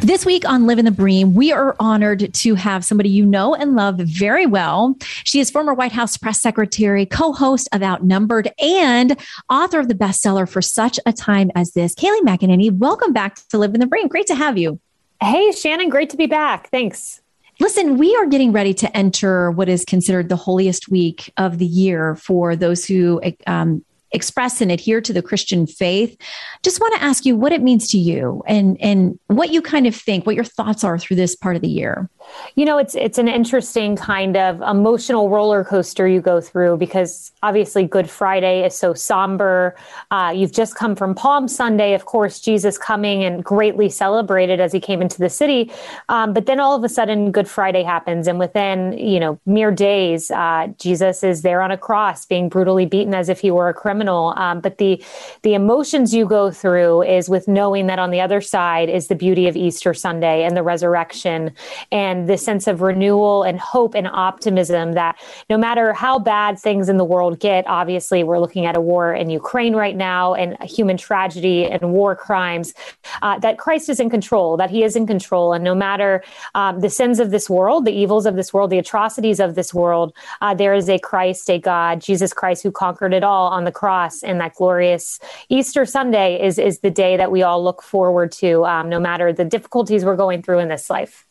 This week on Live in the Bream, we are honored to have somebody you know and love very well. She is former White House press secretary, co-host of Outnumbered, and author of the bestseller For Such a Time as This. Kayleigh McEnany, welcome back to Live in the Bream. Great to have you. Hey, Shannon, great to be back. Thanks. Listen, we are getting ready to enter what is considered the holiest week of the year for those who um, express and adhere to the Christian faith. Just want to ask you what it means to you and and what you kind of think, what your thoughts are through this part of the year. You know, it's it's an interesting kind of emotional roller coaster you go through because obviously Good Friday is so somber. Uh, you've just come from Palm Sunday, of course, Jesus coming and greatly celebrated as he came into the city. Um, but then all of a sudden, Good Friday happens, and within you know mere days, uh, Jesus is there on a cross, being brutally beaten as if he were a criminal. Um, but the the emotions you go through is with knowing that on the other side is the beauty of Easter Sunday and the resurrection and and this sense of renewal and hope and optimism that no matter how bad things in the world get, obviously we're looking at a war in Ukraine right now and human tragedy and war crimes, uh, that Christ is in control, that he is in control. And no matter um, the sins of this world, the evils of this world, the atrocities of this world, uh, there is a Christ, a God, Jesus Christ, who conquered it all on the cross. And that glorious Easter Sunday is, is the day that we all look forward to, um, no matter the difficulties we're going through in this life.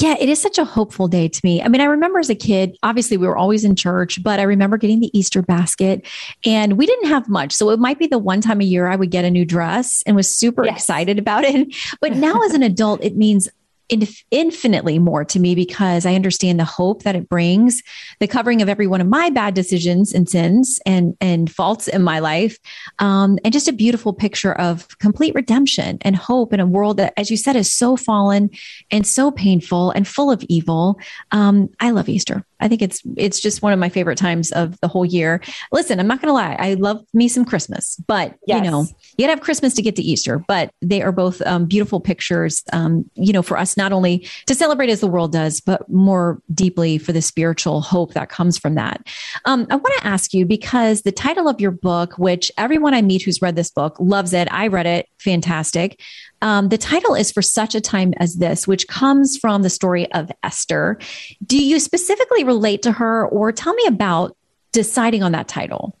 Yeah, it is such a hopeful day to me. I mean, I remember as a kid, obviously we were always in church, but I remember getting the Easter basket and we didn't have much. So it might be the one time a year I would get a new dress and was super yes. excited about it. But now as an adult, it means infinitely more to me because I understand the hope that it brings, the covering of every one of my bad decisions and sins and and faults in my life, um, and just a beautiful picture of complete redemption and hope in a world that, as you said, is so fallen and so painful and full of evil. Um, I love Easter. I think it's it's just one of my favorite times of the whole year. Listen, I'm not going to lie, I love me some Christmas, but yes. you know, you got to have Christmas to get to Easter. But they are both um, beautiful pictures, um, you know, for us not only to celebrate as the world does, but more deeply for the spiritual hope that comes from that. Um, I want to ask you because the title of your book, which everyone I meet who's read this book loves it, I read it, fantastic. Um, the title is For Such a Time as This, which comes from the story of Esther. Do you specifically relate to her, or tell me about deciding on that title?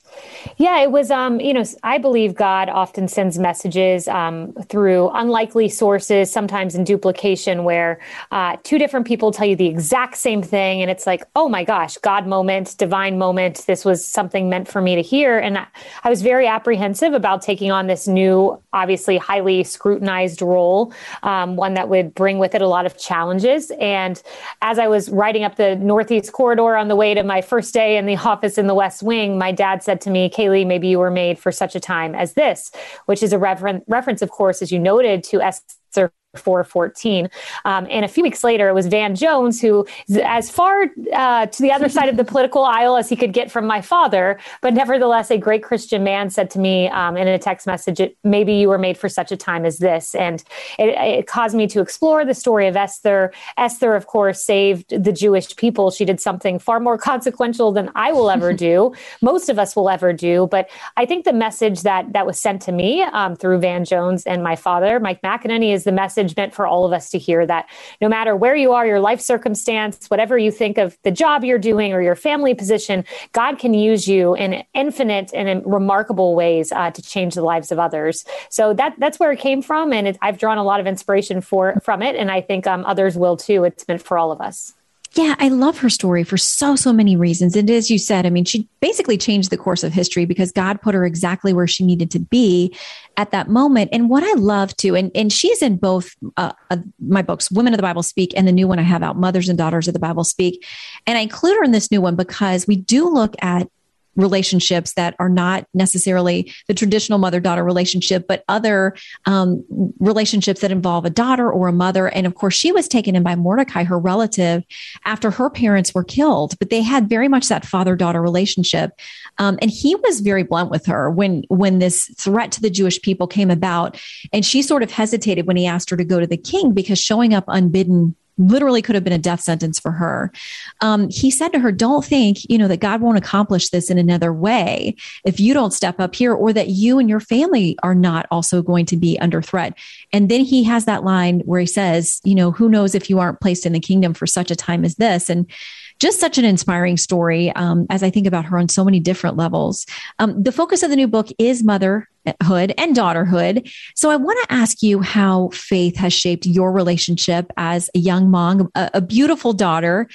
Yeah, it was, um, you know, I believe God often sends messages um, through unlikely sources, sometimes in duplication, where uh, two different people tell you the exact same thing. And it's like, oh my gosh, God moment, divine moment. This was something meant for me to hear. And I, I was very apprehensive about taking on this new, obviously highly scrutinized role, um, one that would bring with it a lot of challenges. And as I was riding up the Northeast corridor on the way to my first day in the office in the West Wing, my dad said to to me, Kayleigh, maybe you were made for such a time as this, which is a refer- reference, of course, as you noted, to Esther 414. Um, and a few weeks later, it was Van Jones, who is as far uh, to the other side of the political aisle as he could get from my father, but nevertheless, a great Christian man said to me um, in a text message, maybe you were made for such a time as this. And it, it, caused me to explore the story of Esther. Esther, of course, saved the Jewish people. She did something far more consequential than I will ever do, most of us will ever do. But I think the message that, that was sent to me um, through Van Jones and my father, Mike McEnany, is the message message meant for all of us to hear that no matter where you are, your life circumstance, whatever you think of the job you're doing or your family position, God can use you in infinite and in remarkable ways uh, to change the lives of others. So that that's where it came from, and it, I've drawn a lot of inspiration for from it, and I think um, others will too. It's meant for all of us. Yeah, I love her story for so, so many reasons. And as you said, I mean, she basically changed the course of history because God put her exactly where she needed to be at that moment. And what I love too, and, and she's in both uh, uh, my books, Women of the Bible Speak, and the new one I have out, Mothers and Daughters of the Bible Speak. And I include her in this new one because we do look at relationships that are not necessarily the traditional mother daughter relationship, but other um, relationships that involve a daughter or a mother. And of course, she was taken in by Mordecai, her relative, after her parents were killed, but they had very much that father daughter relationship. Um, and he was very blunt with her when when this threat to the Jewish people came about, and she sort of hesitated when he asked her to go to the king because showing up unbidden literally could have been a death sentence for her. Um, he said to her, Don't think, you know, that God won't accomplish this in another way if you don't step up here, or that you and your family are not also going to be under threat. And then he has that line where he says, You know, who knows if you aren't placed in the kingdom for such a time as this? And just such an inspiring story um, as I think about her on so many different levels. Um, the focus of the new book is motherhood and daughterhood. So I want to ask you how faith has shaped your relationship as a young mom, a, a beautiful daughter,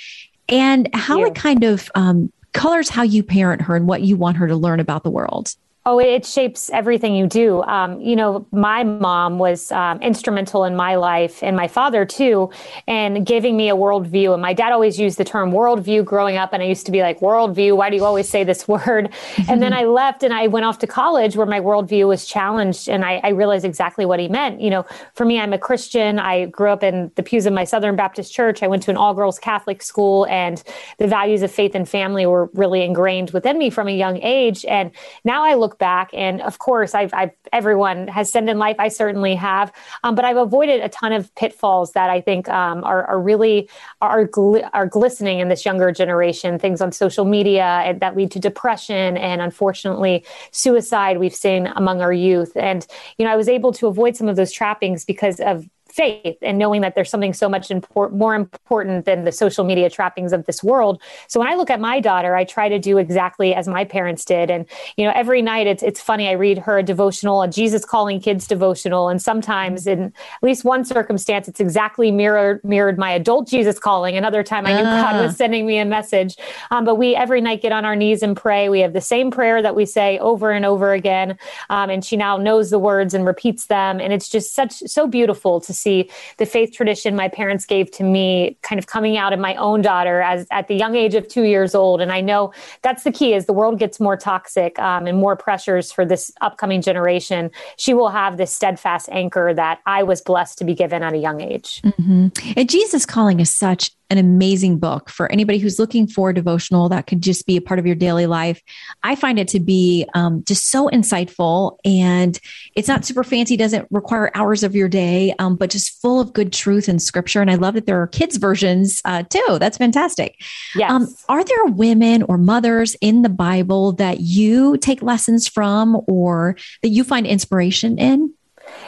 and how yeah. it kind of um, colors how you parent her and what you want her to learn about the world. Oh, it shapes everything you do. Um, you know, my mom was um, instrumental in my life and my father too, and giving me a worldview. And my dad always used the term worldview growing up. And I used to be like, worldview, why do you always say this word? and then I left and I went off to college where my worldview was challenged. And I, I realized exactly what he meant. You know, for me, I'm a Christian. I grew up in the pews of my Southern Baptist church. I went to an all girls Catholic school, and the values of faith and family were really ingrained within me from a young age. And now I look look back, and of course, I've, I've everyone has sinned in life. I certainly have, um, but I've avoided a ton of pitfalls that I think um, are, are really are gl- are glistening in this younger generation. Things on social media that lead to depression and unfortunately suicide. We've seen among our youth, and you know, I was able to avoid some of those trappings because of faith and knowing that there's something so much more important than the social media trappings of this world. So when I look at my daughter, I try to do exactly as my parents did. And, you know, every night it's, it's funny. I read her a devotional, a Jesus calling kids devotional. And sometimes in at least one circumstance, it's exactly mirrored, mirrored my adult Jesus calling. Another time I knew uh. God was ah. sending me a message. Um, but we every night get on our knees and pray. We have the same prayer that we say over and over again. Um, and she now knows the words and repeats them. And it's just such, so beautiful to see the faith tradition my parents gave to me kind of coming out of my own daughter as at the young age of two years old. And I know that's the key as the world gets more toxic um, and more pressures for this upcoming generation, she will have this steadfast anchor that I was blessed to be given at a young age. Mm-hmm. And Jesus Calling is such an amazing book for anybody who's looking for a devotional that could just be a part of your daily life. I find it to be um, just so insightful and it's not super fancy, doesn't require hours of your day, um, but just full of good truth and scripture. And I love that there are kids' versions uh, too. That's fantastic. Yes. Um, are there women or mothers in the Bible that you take lessons from or that you find inspiration in?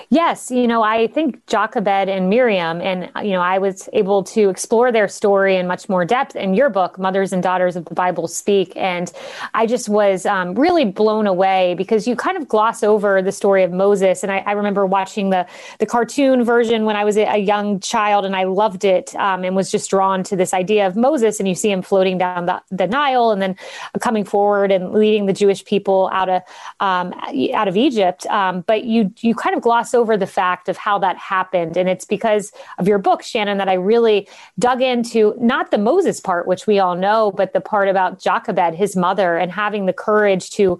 Yes, you know, I think Jochebed and Miriam, and you know, I was able to explore their story in much more depth in your book, Mothers and Daughters of the Bible Speak, and I just was um, really blown away because you kind of gloss over the story of Moses, and I, I remember watching the the cartoon version when I was a, young child, and I loved it um, and was just drawn to this idea of Moses, and you see him floating down the, the Nile, and then coming forward and leading the Jewish people out of um, out of Egypt, um, but you you kind of gloss over the fact of how that happened. And it's because of your book, Shannon, that I really dug into not the Moses part, which we all know, but the part about Jochebed, his mother, and having the courage to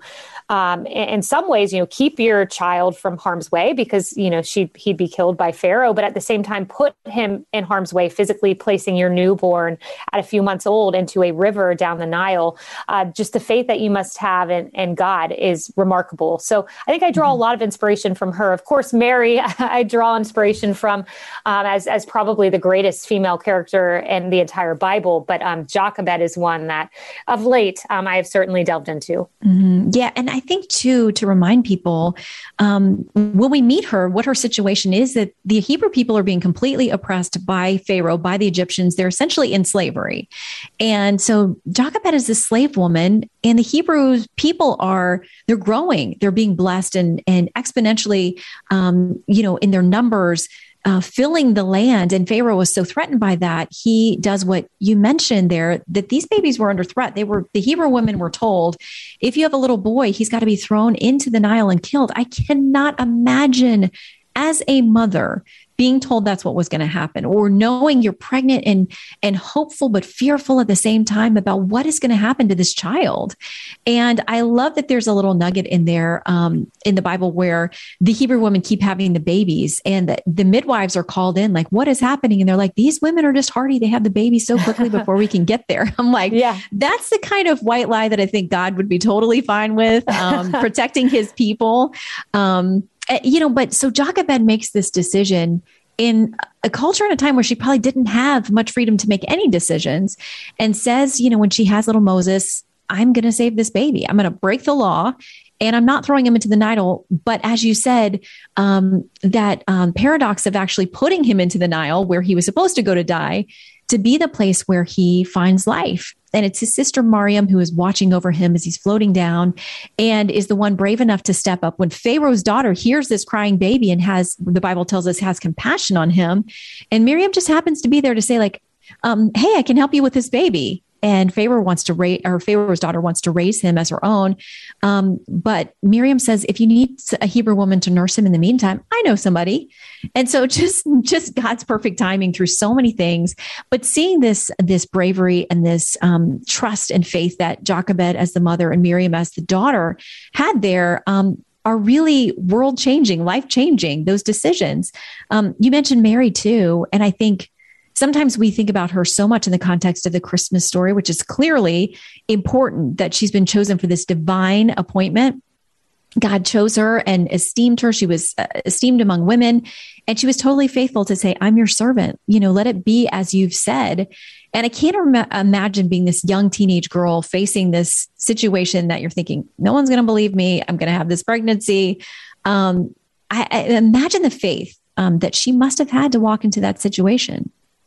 um, in some ways, you know, keep your child from harm's way because, you know, she, he'd be killed by Pharaoh, but at the same time, put him in harm's way, physically placing your newborn at a few months old into a river down the Nile. Uh, just the faith that you must have in, in God is remarkable. So I think I draw mm-hmm. a lot of inspiration from her. Of course, Mary, I draw inspiration from um, as, as probably the greatest female character in the entire Bible, but um, Jochebed is one that of late um, I have certainly delved into. Mm-hmm. Yeah. And I think too to remind people um, when we meet her, what her situation is that the Hebrew people are being completely oppressed by Pharaoh, by the Egyptians. They're essentially in slavery, and so Jochebed is this slave woman, and the Hebrew people are they're growing, they're being blessed and and exponentially, um, you know, in their numbers uh, filling the land, and Pharaoh was so threatened by that, he does what you mentioned there that these babies were under threat. They were the Hebrew women were told, if you have a little boy, he's got to be thrown into the Nile and killed. I cannot imagine as a mother being told that's what was going to happen or knowing you're pregnant and and hopeful but fearful at the same time about what is going to happen to this child. And i love that there's a little nugget in there um, in the bible where the hebrew women keep having the babies and the, the midwives are called in like what is happening? And they're like these women are just hardy. They have the baby so quickly before we can get there. I'm like yeah. That's the kind of white lie that i think god would be totally fine with um, protecting his people. Um, you know, but so Jochebed makes this decision in a culture and a time where she probably didn't have much freedom to make any decisions and says, you know, when she has little Moses, I'm going to save this baby. I'm going to break the law and I'm not throwing him into the Nile. But as you said, um, that um, paradox of actually putting him into the Nile where he was supposed to go to die to be the place where he finds life. And it's his sister Miriam who is watching over him as he's floating down and is the one brave enough to step up when Pharaoh's daughter hears this crying baby and has, the Bible tells us, has compassion on him. And Miriam just happens to be there to say, like, um, hey, I can help you with this baby and Pharaoh wants to raise, or Pharaoh's daughter wants to raise him as her own. Um, but Miriam says, if you need a Hebrew woman to nurse him in the meantime, I know somebody. And so just, just God's perfect timing through so many things. But seeing this, this bravery and this um, trust and faith that Jochebed as the mother and Miriam as the daughter had there, um, are really world changing, life changing, those decisions. Um, you mentioned Mary too. And I think sometimes we think about her so much in the context of the Christmas story, which is clearly important that she's been chosen for this divine appointment. God chose her and esteemed her. She was uh, esteemed among women and she was totally faithful to say, I'm your servant. You know, let it be as you've said. And I can't imagine being this young teenage girl facing this situation that you're thinking, no one's going to believe me. I'm going to have this pregnancy. Um, I, I, imagine the faith um, that she must have had to walk into that situation.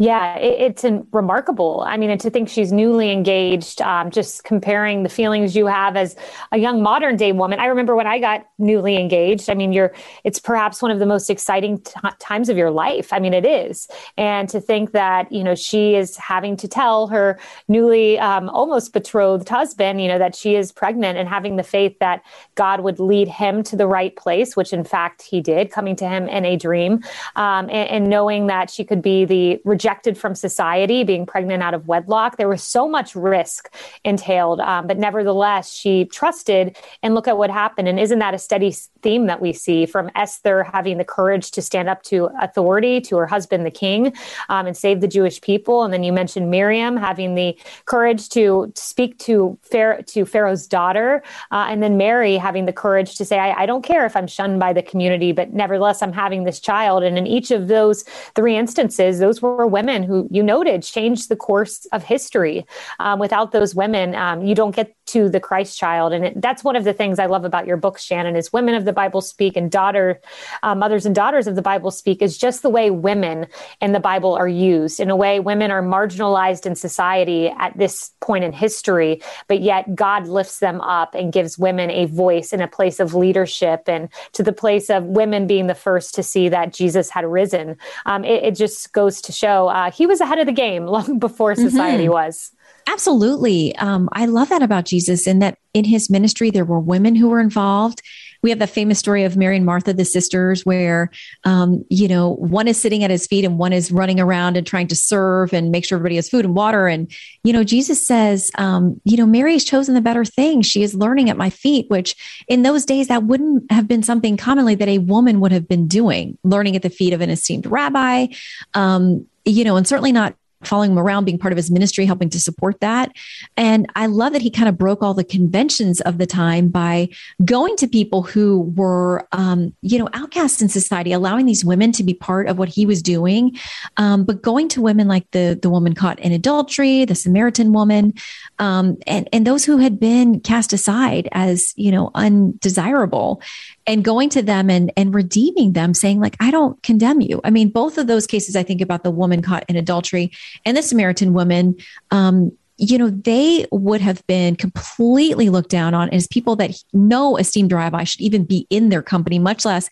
Yeah, it, it's remarkable. I mean, and to think she's newly engaged, um, just comparing the feelings you have as a young modern day woman. I remember when I got newly engaged. I mean, you're it's perhaps one of the most exciting t- times of your life. I mean, it is. And to think that you know she is having to tell her newly um, almost betrothed husband, you know, that she is pregnant, and having the faith that God would lead him to the right place, which in fact he did, coming to him in a dream, um, and, and knowing that she could be the rejected from society, being pregnant out of wedlock. There was so much risk entailed, um, but nevertheless, she trusted. And look at what happened. And isn't that a steady theme that we see from Esther having the courage to stand up to authority, to her husband, the king, um, and save the Jewish people? And then you mentioned Miriam having the courage to speak to, Pharaoh, to Pharaoh's daughter, uh, and then Mary having the courage to say, I, I don't care if I'm shunned by the community, but nevertheless, I'm having this child. And in each of those three instances, those were women who you noted changed the course of history. Um, without those women, um, you don't get to the Christ child. And it, that's one of the things I love about your book, Shannon, is women of the Bible speak and daughter, uh, mothers and daughters of the Bible speak is just the way women in the Bible are used. In a way, women are marginalized in society at this point in history, but yet God lifts them up and gives women a voice in a place of leadership and to the place of women being the first to see that Jesus had risen. Um, it, it, just goes to show uh, he was ahead of the game long before society mm-hmm. was. Absolutely. Um, I love that about Jesus, in that in his ministry, there were women who were involved. We have the famous story of Mary and Martha, the sisters, where, um, you know, one is sitting at his feet and one is running around and trying to serve and make sure everybody has food and water. And, you know, Jesus says, um, you know, Mary has chosen the better thing. She is learning at my feet, which in those days, that wouldn't have been something commonly that a woman would have been doing, learning at the feet of an esteemed rabbi. Um, you know, and certainly not following him around, being part of his ministry, helping to support that. And I love that he kind of broke all the conventions of the time by going to people who were, um, you know, outcasts in society, allowing these women to be part of what he was doing. Um, but going to women like the the woman caught in adultery, the Samaritan woman, um, and and those who had been cast aside as you know undesirable, and going to them and and redeeming them saying like i don't condemn you i mean both of those cases i think about the woman caught in adultery and the samaritan woman um, you know they would have been completely looked down on as people that no esteemed rabbi should even be in their company much less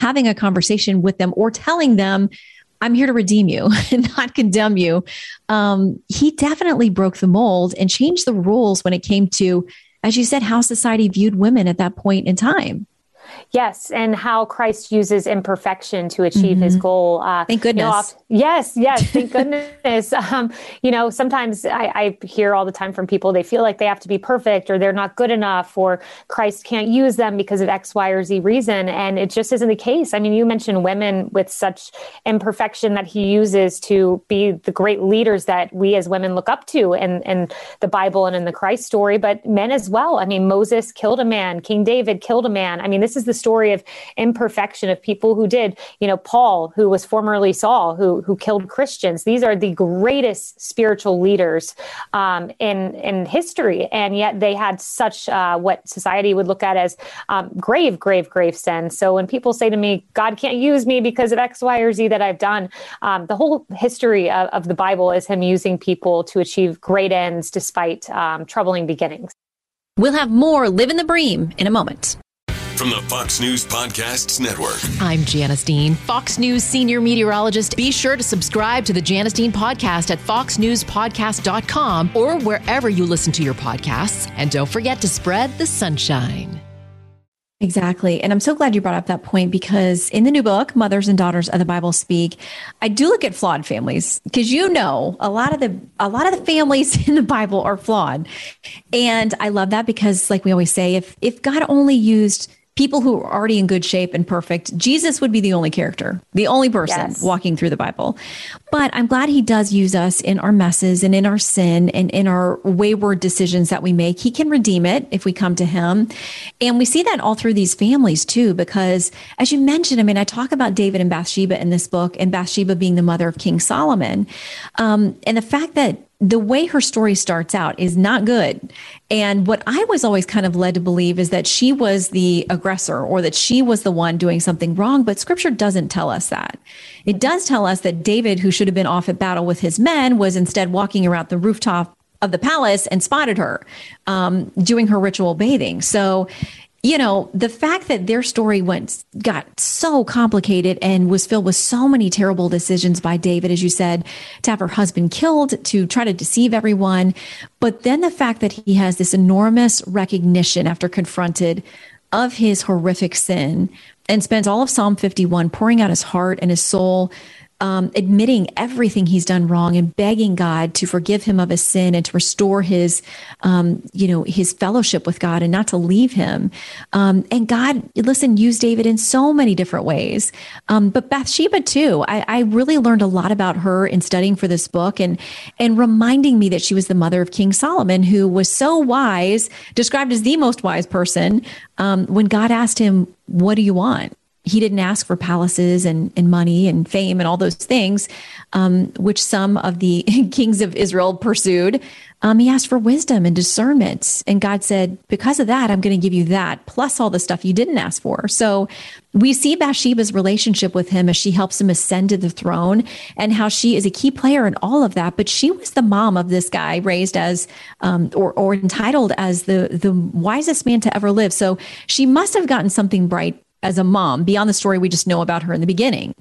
having a conversation with them or telling them I'm here to redeem you and not condemn you. Um, he definitely broke the mold and changed the rules when it came to, as you said, how society viewed women at that point in time. Yes, and how Christ uses imperfection to achieve mm-hmm. his goal. Uh, thank goodness. You know, yes, yes, thank goodness. um, you know, sometimes I, I, hear all the time from people they feel like they have to be perfect or they're not good enough or Christ can't use them because of X, Y, or Z reason, and it just isn't the case. I mean, you mentioned women with such imperfection that he uses to be the great leaders that we as women look up to in, in the Bible and in the Christ story, but men as well. I mean, Moses killed a man, King David killed a man. I mean, this is the story of imperfection of people who did, you know, Paul, who was formerly Saul, who who killed Christians. These are the greatest spiritual leaders um, in in history, and yet they had such uh, what society would look at as um, grave, grave, grave sin. So when people say to me, "God can't use me because of X, Y, or Z that I've done," um, the whole history of, of, the Bible is Him using people to achieve great ends despite um, troubling beginnings. We'll have more Live in the Bream in a moment. From the Fox News Podcasts Network. I'm Janice Dean, Fox News senior meteorologist. Be sure to subscribe to the Janice Dean podcast at foxnewspodcast.com or wherever you listen to your podcasts. And don't forget to spread the sunshine. Exactly. And I'm so glad you brought up that point because in the new book, Mothers and Daughters of the Bible Speak, I do look at flawed families because you know a lot of the a lot of the families in the Bible are flawed. And I love that because like we always say, if if God only used people who are already in good shape and perfect, Jesus would be the only character, the only person yes. walking through the Bible. But I'm glad he does use us in our messes and in our sin and in our wayward decisions that we make. He can redeem it if we come to him. And we see that all through these families too, because as you mentioned, I mean, I talk about David and Bathsheba in this book and Bathsheba being the mother of King Solomon. Um, and the fact that the way her story starts out is not good. And what I was always kind of led to believe is that she was the aggressor or that she was the one doing something wrong. But scripture doesn't tell us that. It does tell us that David, who should have been off at battle with his men, was instead walking around the rooftop of the palace and spotted her um, doing her ritual bathing. So you know, the fact that their story went got so complicated and was filled with so many terrible decisions by David, as you said, to have her husband killed, to try to deceive everyone. But then the fact that he has this enormous recognition after confronted of his horrific sin and spends all of Psalm 51 pouring out his heart and his soul um, admitting everything he's done wrong and begging God to forgive him of his sin and to restore his, um, you know, his fellowship with God and not to leave him. Um, and God, listen, used David in so many different ways. Um, but Bathsheba too. I, I, really learned a lot about her in studying for this book and and reminding me that she was the mother of King Solomon, who was so wise, described as the most wise person. Um, when God asked him, "What do you want?" He didn't ask for palaces and, and money and fame and all those things, um, which some of the kings of Israel pursued. Um, he asked for wisdom and discernment. And God said, Because of that, I'm going to give you that, plus all the stuff you didn't ask for. So we see Bathsheba's relationship with him as she helps him ascend to the throne and how she is a key player in all of that. But she was the mom of this guy raised as, um, or, or entitled as the, the wisest man to ever live. So she must have gotten something bright as a mom beyond the story we just know about her in the beginning.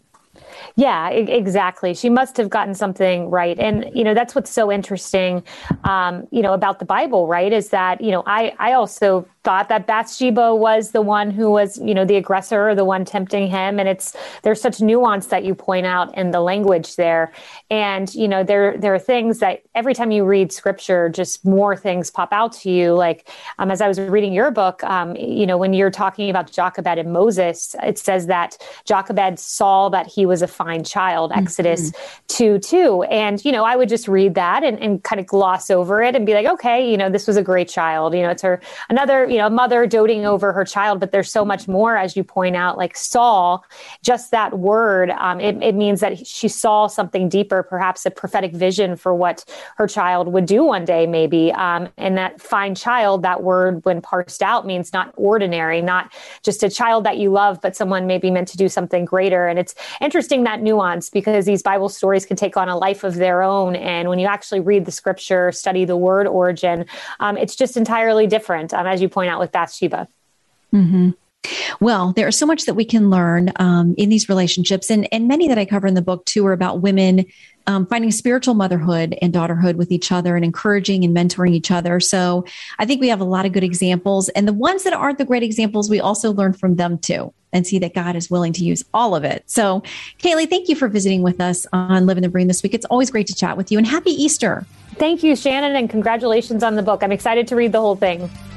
Yeah, exactly. She must have gotten something right. And, you know, that's what's so interesting, um, you know, about the Bible, right? Is that, you know, I, I also thought that Bathsheba was the one who was, you know, the aggressor or the one tempting him. And it's there's such nuance that you point out in the language there. And, you know, there there are things that every time you read scripture, just more things pop out to you. Like um, as I was reading your book, um, you know, when you're talking about Jochebed and Moses, it says that Jochebed saw that he was a fine child, mm-hmm. Exodus 2 2. And, you know, I would just read that and, and kind of gloss over it and be like, okay, you know, this was a great child. You know, it's her another, you know, a mother doting over her child, but there's so much more, as you point out, like Saul, just that word, um, it, it means that she saw something deeper, perhaps a prophetic vision for what her child would do one day, maybe. Um, and that fine child, that word, when parsed out, means not ordinary, not just a child that you love, but someone maybe meant to do something greater. And it's interesting that nuance because these Bible stories can take on a life of their own. And when you actually read the scripture, study the word origin, um, it's just entirely different, um, as you point point out with Bathsheba. Mm-hmm. Well, there is so much that we can learn um, in these relationships, and and many that I cover in the book too are about women um, finding spiritual motherhood and daughterhood with each other and encouraging and mentoring each other. So I think we have a lot of good examples, and the ones that aren't the great examples, we also learn from them too. And see that God is willing to use all of it. So, Kayleigh, thank you for visiting with us on Living the Bream this week. It's always great to chat with you, and happy Easter. Thank you, Shannon, and congratulations on the book. I'm excited to read the whole thing.